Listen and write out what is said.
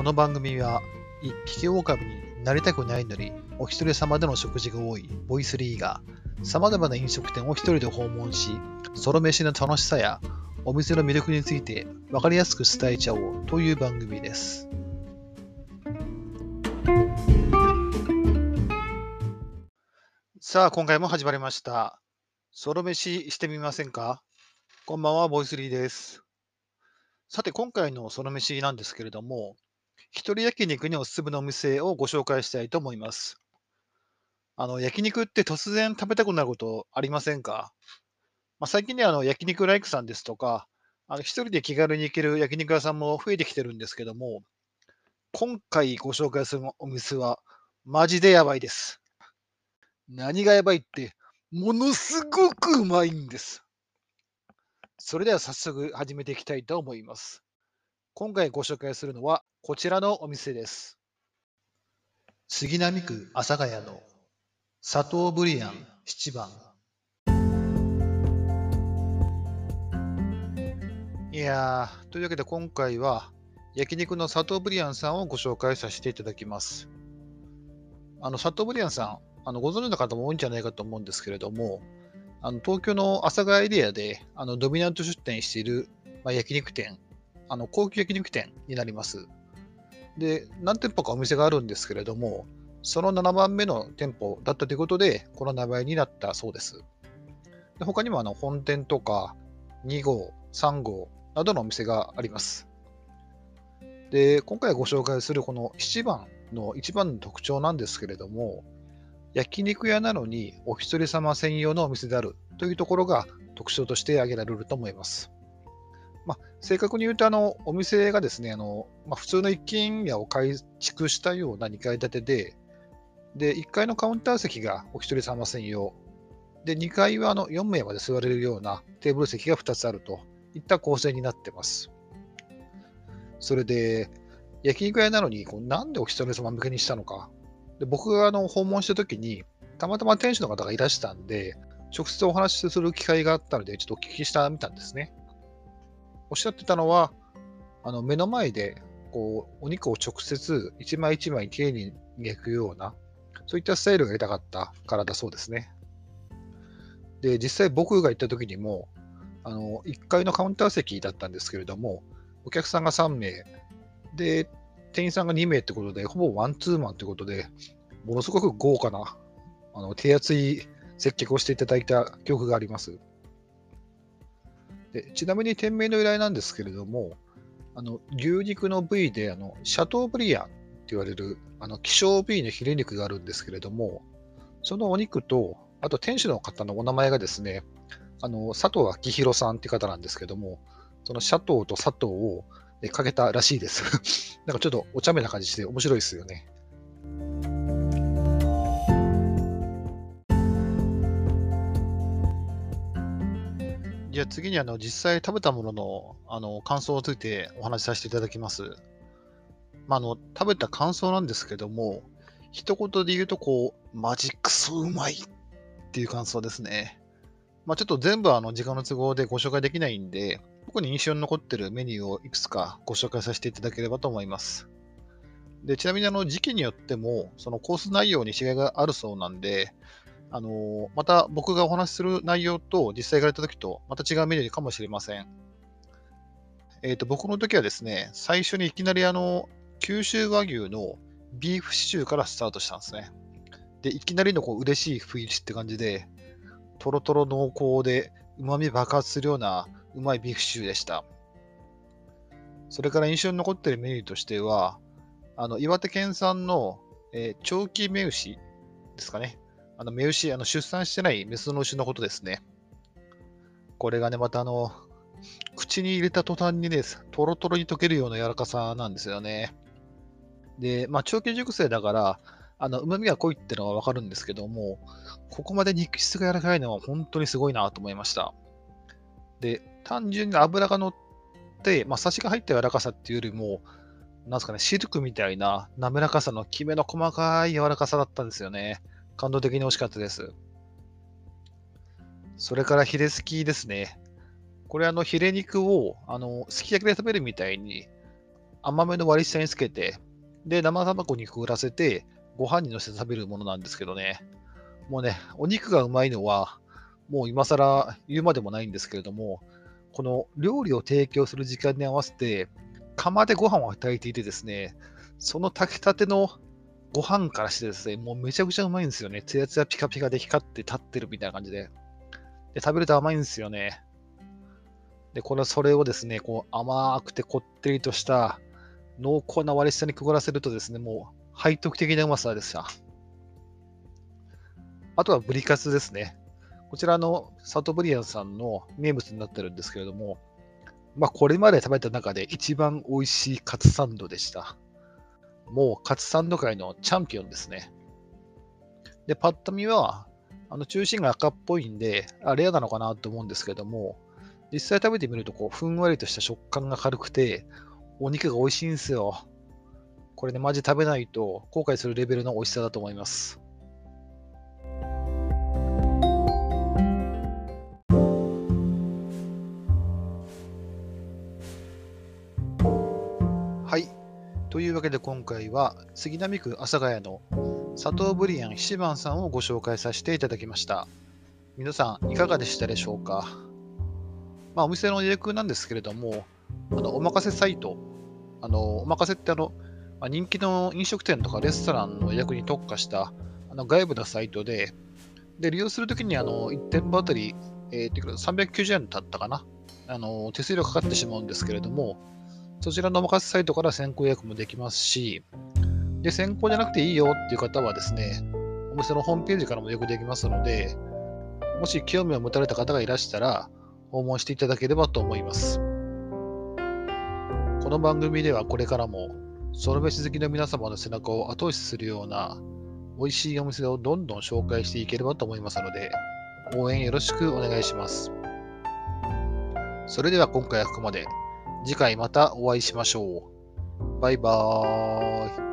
この番組は、一匹狼になりたくないのに、お一人様での食事が多いボイスリーが、様々な飲食店を一人で訪問し、ソロ飯の楽しさや、お店の魅力について分かりやすく伝えちゃおうという番組です。さあ、今回も始まりました。ソロ飯してみませんか？こんばんは、ボイスリーです。さて、今回のソロ飯なんですけれども、一人焼肉におすすめのお店をご紹介したいと思います。あの、焼肉って突然食べたくなることありませんか、まあ、最近ではあの焼肉ライクさんですとか、あの一人で気軽に行ける焼肉屋さんも増えてきてるんですけども、今回ご紹介するお店は、マジでやばいです。何がやばいって、ものすごくうまいんです。それでは早速始めていきたいと思います。今回ご紹介するのはこちらのお店です。杉並区阿佐ヶ谷の佐藤ブリアン七番。いやー、というわけで今回は焼肉の佐藤ブリアンさんをご紹介させていただきます。あの佐藤ブリアンさん、あのご存知の方も多いんじゃないかと思うんですけれども、あの東京の阿佐ヶ谷エリアであのドミナント出店している、まあ、焼肉店あの高級焼肉店になります。で、何店舗かお店があるんですけれども、その7番目の店舗だったということで、この名前になったそうです。で他にもあの本店とか2号、3号などのお店があります。で、今回ご紹介するこの7番の一番の特徴なんですけれども、焼肉屋なのにお一人様専用のお店であるというところが特徴として挙げられると思います。まあ、正確に言うと、あの、お店がですね、あの、まあ、普通の一軒家を改築したような2階建てで、で、1階のカウンター席がお一人様専用。で、2階はあの4名まで座れるようなテーブル席が2つあるといった構成になってます。それで、焼肉屋なのに、こうなんでお一人様向けにしたのか。で僕があの訪問した時に、たまたま店主の方がいらしたんで、直接お話しする機会があったので、ちょっとお聞きしたみたんですね。おっしゃってたのは、あの目の前でこうお肉を直接一枚一枚丁寧に焼くような、そういったスタイルがやりたかったからだそうですね。で、実際僕が行った時にも、あの1階のカウンター席だったんですけれども、お客さんが3名、で、店員さんが2名ってことで、ほぼワンツーマンってことで、ものすごく豪華な、あの手厚い接客をしていただいた記憶があります。でちなみに店名の由来なんですけれども、あの牛肉の部位であのシャトーブリアンって言われるあの希少部位のヒレ肉があるんですけれども、そのお肉と、あと店主の方のお名前がですね、あの佐藤明宏さんって方なんですけども、そのシャトーと佐藤をかけたらしいです。なんかちょっとお茶目な感じして面白いですよね。じゃあ次にあの実際食べたもののあの感想についてお話しさせていただきます。まあ、あの食べた感想なんですけども、一言で言うとこう、マジクソうまいっていう感想ですね。まあ、ちょっと全部あの時間の都合でご紹介できないんで、特に印象に残ってるメニューをいくつかご紹介させていただければと思います。でちなみにあの時期によっても、そのコース内容に違いがあるそうなんで、あのまた僕がお話しする内容と実際がやった時とまた違うメニューかもしれません。えっ、ー、と、僕の時はですね、最初にいきなりあの、九州和牛のビーフシチューからスタートしたんですね。で、いきなりのこう嬉しい雰囲気って感じで、とろとろ濃厚で、旨味爆発するようなうまいビーフシチューでした。それから印象に残っているメニューとしては、あの岩手県産の、えー、長期目牛ですかね。あの、目牛、あの、出産してないメスの牛のことですね。これがね、またあの、口に入れた途端にね、とろとろに溶けるような柔らかさなんですよね。で、まあ、長期熟成だから、あの、旨味が濃いってのはわかるんですけども、ここまで肉質が柔らかいのは本当にすごいなと思いました。で、単純に油が乗って、まあ、サシが入った柔らかさっていうよりも、なんすかね、シルクみたいな滑らかさのきめの細かい柔らかさだったんですよね。感動的に美味しかったです。それからヒレスキですね。これあのヒレ肉をあのすき焼きで食べるみたいに甘めの割り下につけて、で、生卵にくぐらせて、ご飯にのせて食べるものなんですけどね。もうね、お肉がうまいのは、もう今更言うまでもないんですけれども、この料理を提供する時間に合わせて、釜でご飯を炊いていてですね、その炊きたてのご飯からしてですね、もうめちゃくちゃうまいんですよね。ツヤツヤピカピカで光って立ってるみたいな感じで。で、食べると甘いんですよね。で、このそれをですね、こう甘くてこってりとした濃厚な割り下にくぐらせるとですね、もう背徳的なうまさでした。あとはブリカツですね。こちらのサトブリアンさんの名物になってるんですけれども、まあ、これまで食べた中で一番美味しいカツサンドでした。もうカツサンド界のチャンピオンですね。で、パッと見は、あの中心が赤っぽいんで、あレアなのかなと思うんですけども、実際食べてみると、こう、ふんわりとした食感が軽くて、お肉が美味しいんですよ。これね、マジ食べないと後悔するレベルの美味しさだと思います。はい。というわけで今回は杉並区阿佐ヶ谷の佐藤ブリアン七番さんをご紹介させていただきました。皆さんいかがでしたでしょうか？まあ、お店の予約なんですけれども、あのお任せサイト、あのお任せってあの、まあ、人気の飲食店とかレストランの予約に特化したあの外部のサイトで、で利用するときにあの1店舗あたり、えー、390円だったかな？あの、手数料かかってしまうんですけれども、そちらのお任せサイトから先行予約もできますし、で、先行じゃなくていいよっていう方はですね、お店のホームページからも予約できますので、もし興味を持たれた方がいらしたら、訪問していただければと思います。この番組ではこれからも、ソロ飯好きの皆様の背中を後押しするような、美味しいお店をどんどん紹介していければと思いますので、応援よろしくお願いします。それでは今回はここまで。次回またお会いしましょう。バイバーイ。